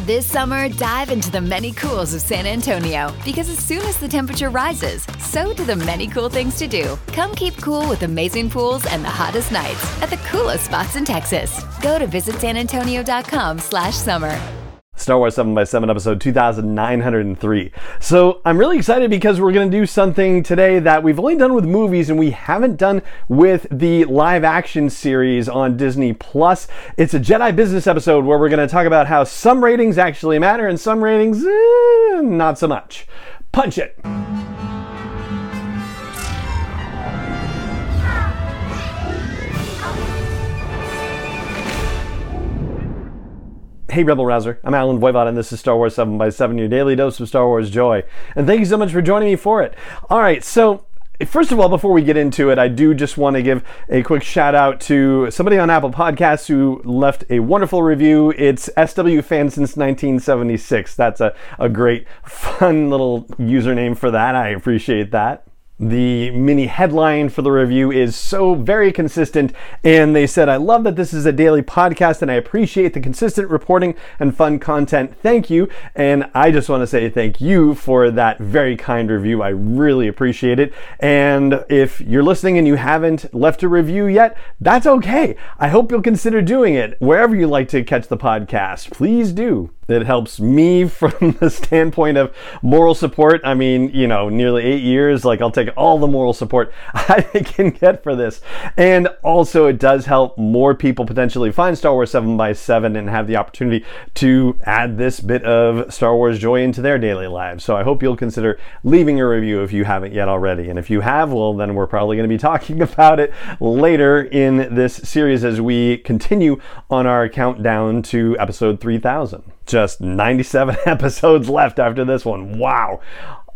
This summer, dive into the many cools of San Antonio because as soon as the temperature rises, so do the many cool things to do. Come keep cool with amazing pools and the hottest nights at the coolest spots in Texas. Go to visitsanantonio.com slash summer. Star Wars 7 by 7 episode 2903. So I'm really excited because we're going to do something today that we've only done with movies and we haven't done with the live action series on Disney Plus. It's a Jedi business episode where we're going to talk about how some ratings actually matter and some ratings eh, not so much. Punch it. Hey Rebel Rouser, I'm Allen Voivod and this is Star Wars 7 by 7 your daily dose of Star Wars joy. And thank you so much for joining me for it. Alright, so First of all, before we get into it, I do just want to give a quick shout out to somebody on Apple Podcasts who left a wonderful review. It's SW Fan Since 1976. That's a, a great, fun little username for that. I appreciate that. The mini headline for the review is so very consistent, and they said, I love that this is a daily podcast and I appreciate the consistent reporting and fun content. Thank you. And I just want to say thank you for that very kind review. I really appreciate it. And if you're listening and you haven't left a review yet, that's okay. I hope you'll consider doing it wherever you like to catch the podcast. Please do. It helps me from the standpoint of moral support. I mean, you know, nearly eight years, like I'll take all the moral support I can get for this. And also, it does help more people potentially find Star Wars 7 by 7 and have the opportunity to add this bit of Star Wars joy into their daily lives. So I hope you'll consider leaving a review if you haven't yet already. And if you have, well, then we're probably going to be talking about it later in this series as we continue on our countdown to episode 3000 just 97 episodes left after this one. Wow.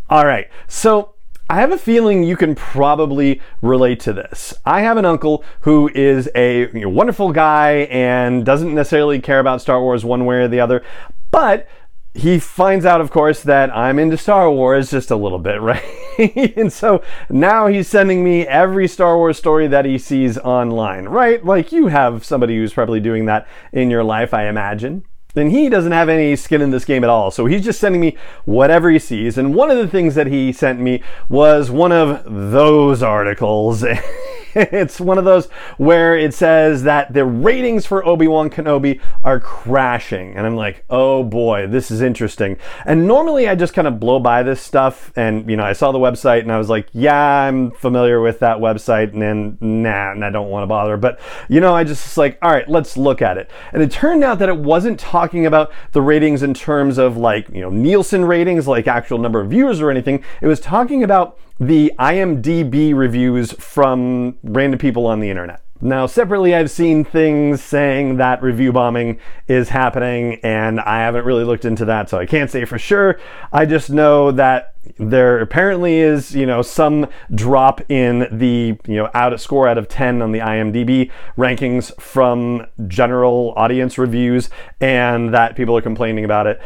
All right. So I have a feeling you can probably relate to this. I have an uncle who is a you know, wonderful guy and doesn't necessarily care about Star Wars one way or the other, but he finds out, of course, that I'm into Star Wars just a little bit, right? and so now he's sending me every Star Wars story that he sees online, right? Like you have somebody who's probably doing that in your life, I imagine and he doesn't have any skin in this game at all. So he's just sending me whatever he sees. And one of the things that he sent me was one of those articles. it's one of those where it says that the ratings for Obi-Wan Kenobi are crashing. And I'm like, oh boy, this is interesting. And normally I just kind of blow by this stuff. And, you know, I saw the website and I was like, yeah, I'm familiar with that website. And then, nah, and I don't want to bother. But, you know, I just like, all right, let's look at it. And it turned out that it wasn't talking about the ratings in terms of like, you know, Nielsen ratings, like actual number of viewers or anything. It was talking about the IMDb reviews from random people on the internet. Now, separately, I've seen things saying that review bombing is happening, and I haven't really looked into that, so I can't say for sure. I just know that there apparently is, you know, some drop in the, you know, out of score out of 10 on the IMDb rankings from general audience reviews, and that people are complaining about it.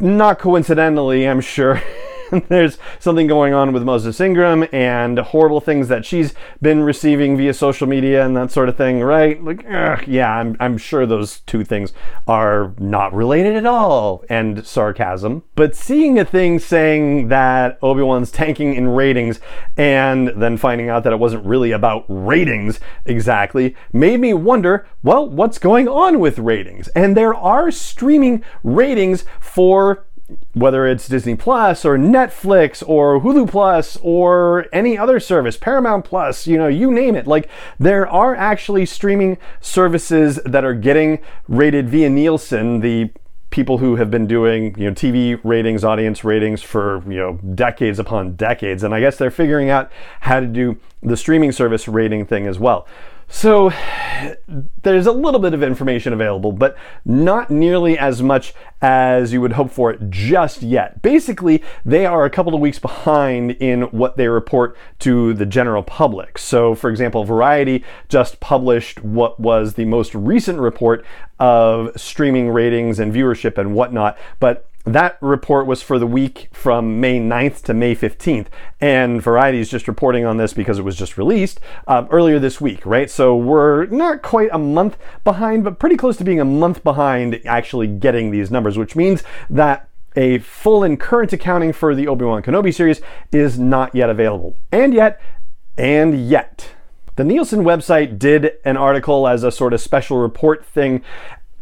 Not coincidentally, I'm sure. there's something going on with Moses Ingram and horrible things that she's been receiving via social media and that sort of thing, right? Like, ugh, yeah, I'm, I'm sure those two things are not related at all. And sarcasm. But seeing a thing saying that Obi-Wan's tanking in ratings and then finding out that it wasn't really about ratings exactly made me wonder, well, what's going on with ratings? And there are streaming ratings for whether it's Disney Plus or Netflix or Hulu Plus or any other service, Paramount Plus, you know, you name it. Like there are actually streaming services that are getting rated via Nielsen, the people who have been doing you know TV ratings, audience ratings for you know decades upon decades, and I guess they're figuring out how to do the streaming service rating thing as well. So there's a little bit of information available, but not nearly as much as you would hope for it just yet. Basically, they are a couple of weeks behind in what they report to the general public. So, for example, Variety just published what was the most recent report of streaming ratings and viewership and whatnot, but that report was for the week from May 9th to May 15th. And Variety is just reporting on this because it was just released uh, earlier this week, right? So we're not quite a month behind, but pretty close to being a month behind actually getting these numbers, which means that a full and current accounting for the Obi Wan Kenobi series is not yet available. And yet, and yet. The Nielsen website did an article as a sort of special report thing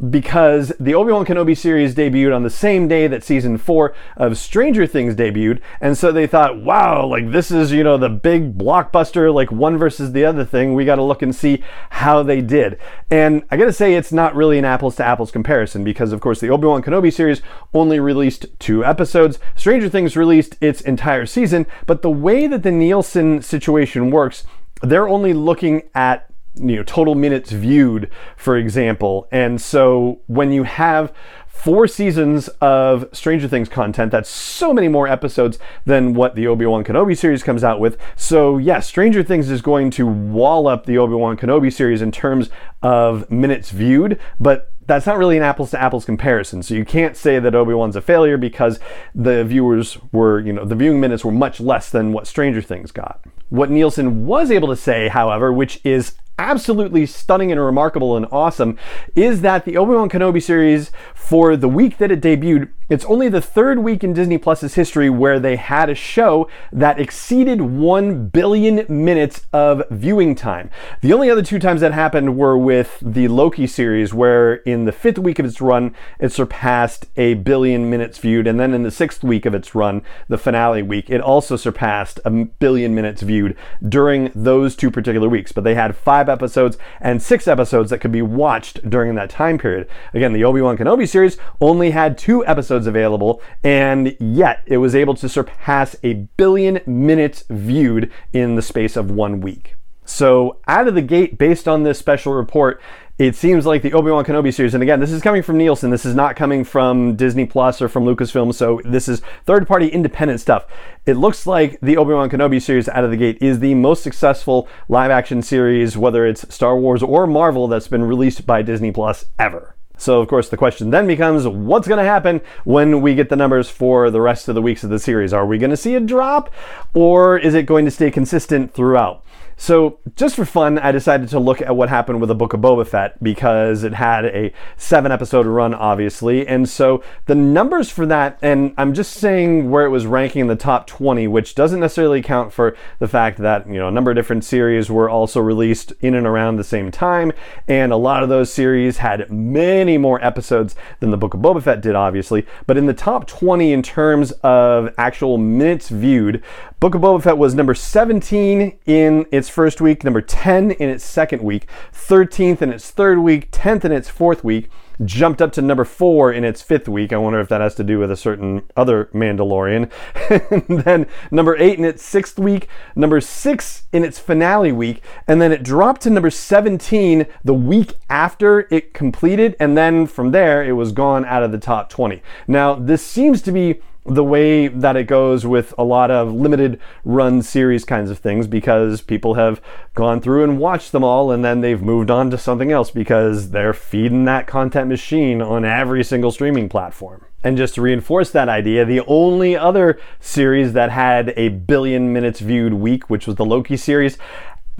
because the Obi-Wan Kenobi series debuted on the same day that season 4 of Stranger Things debuted and so they thought wow like this is you know the big blockbuster like one versus the other thing. We got to look and see how they did. And I got to say it's not really an apples to apples comparison because of course the Obi-Wan Kenobi series only released two episodes. Stranger Things released its entire season but the way that the Nielsen situation works they're only looking at you know total minutes viewed for example and so when you have four seasons of Stranger Things content. That's so many more episodes than what the Obi-Wan Kenobi series comes out with. So, yes, yeah, Stranger Things is going to wall up the Obi-Wan Kenobi series in terms of minutes viewed, but that's not really an apples to apples comparison. So you can't say that Obi-Wan's a failure because the viewers were, you know, the viewing minutes were much less than what Stranger Things got. What Nielsen was able to say, however, which is absolutely stunning and remarkable and awesome is that the Obi-Wan Kenobi series for the week that it debuted it's only the third week in Disney Plus's history where they had a show that exceeded 1 billion minutes of viewing time. The only other two times that happened were with the Loki series, where in the fifth week of its run, it surpassed a billion minutes viewed. And then in the sixth week of its run, the finale week, it also surpassed a billion minutes viewed during those two particular weeks. But they had five episodes and six episodes that could be watched during that time period. Again, the Obi Wan Kenobi series only had two episodes episodes available, and yet it was able to surpass a billion minutes viewed in the space of one week. So, out of the gate, based on this special report, it seems like the Obi-Wan Kenobi series, and again, this is coming from Nielsen, this is not coming from Disney Plus or from Lucasfilm, so this is third-party independent stuff. It looks like the Obi-Wan Kenobi series out of the gate is the most successful live-action series, whether it's Star Wars or Marvel, that's been released by Disney Plus ever. So, of course, the question then becomes what's going to happen when we get the numbers for the rest of the weeks of the series? Are we going to see a drop or is it going to stay consistent throughout? So, just for fun, I decided to look at what happened with the Book of Boba Fett because it had a seven episode run, obviously. And so the numbers for that, and I'm just saying where it was ranking in the top 20, which doesn't necessarily account for the fact that, you know, a number of different series were also released in and around the same time. And a lot of those series had many more episodes than the Book of Boba Fett did, obviously. But in the top 20, in terms of actual minutes viewed, Book of Boba Fett was number 17 in its first week, number 10 in its second week, 13th in its third week, 10th in its fourth week, jumped up to number 4 in its fifth week. I wonder if that has to do with a certain other Mandalorian. and then number 8 in its sixth week, number 6 in its finale week, and then it dropped to number 17 the week after it completed, and then from there it was gone out of the top 20. Now, this seems to be the way that it goes with a lot of limited run series kinds of things because people have gone through and watched them all and then they've moved on to something else because they're feeding that content machine on every single streaming platform. And just to reinforce that idea, the only other series that had a billion minutes viewed week, which was the Loki series,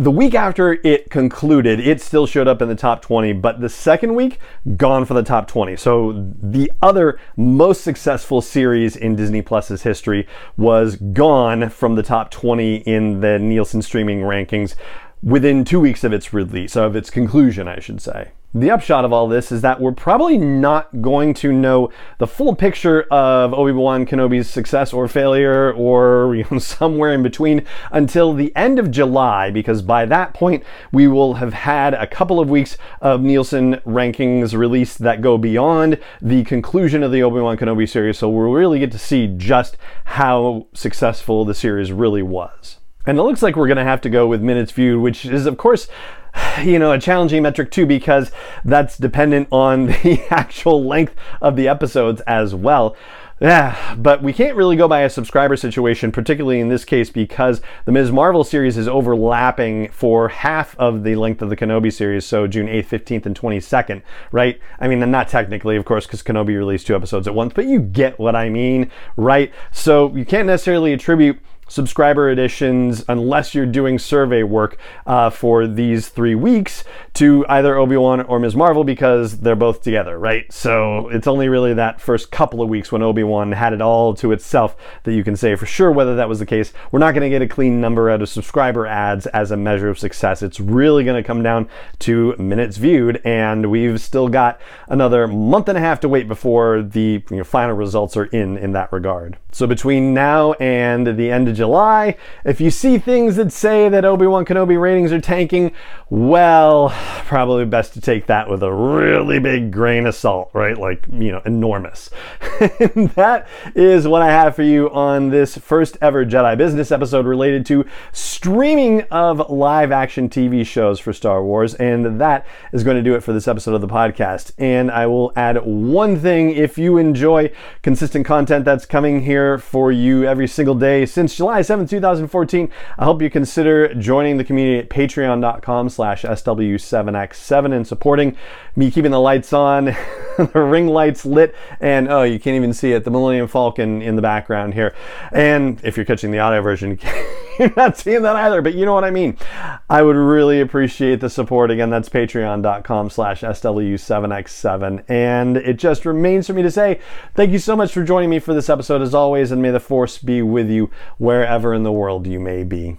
the week after it concluded, it still showed up in the top 20, but the second week, gone for the top 20. So the other most successful series in Disney Plus's history was gone from the top 20 in the Nielsen streaming rankings within two weeks of its release, of its conclusion, I should say. The upshot of all this is that we're probably not going to know the full picture of Obi-Wan Kenobi's success or failure or you know, somewhere in between until the end of July because by that point we will have had a couple of weeks of Nielsen rankings released that go beyond the conclusion of the Obi-Wan Kenobi series so we'll really get to see just how successful the series really was. And it looks like we're going to have to go with minutes viewed, which is, of course, you know, a challenging metric too, because that's dependent on the actual length of the episodes as well. Yeah, but we can't really go by a subscriber situation, particularly in this case, because the Ms. Marvel series is overlapping for half of the length of the Kenobi series, so June 8th, 15th, and 22nd, right? I mean, not technically, of course, because Kenobi released two episodes at once, but you get what I mean, right? So you can't necessarily attribute subscriber additions unless you're doing survey work uh, for these three weeks to either Obi-Wan or Ms. Marvel because they're both together, right? So it's only really that first couple of weeks when Obi-Wan had it all to itself that you can say for sure whether that was the case. We're not going to get a clean number out of subscriber ads as a measure of success. It's really going to come down to minutes viewed and we've still got another month and a half to wait before the you know, final results are in in that regard. So between now and the end of July. If you see things that say that Obi-Wan Kenobi ratings are tanking, well, probably best to take that with a really big grain of salt, right? Like, you know, enormous. and that is what I have for you on this first ever Jedi Business episode related to streaming of live action TV shows for Star Wars. And that is going to do it for this episode of the podcast. And I will add one thing if you enjoy consistent content that's coming here for you every single day since July July 7th, 2014. I hope you consider joining the community at patreon.com slash SW7X7 and supporting me keeping the lights on, the ring lights lit, and oh, you can't even see it, the Millennium Falcon in the background here. And if you're catching the audio version, you're not seeing that either, but you know what I mean. I would really appreciate the support. Again, that's patreon.com slash SW7X7. And it just remains for me to say thank you so much for joining me for this episode as always, and may the force be with you wherever in the world you may be.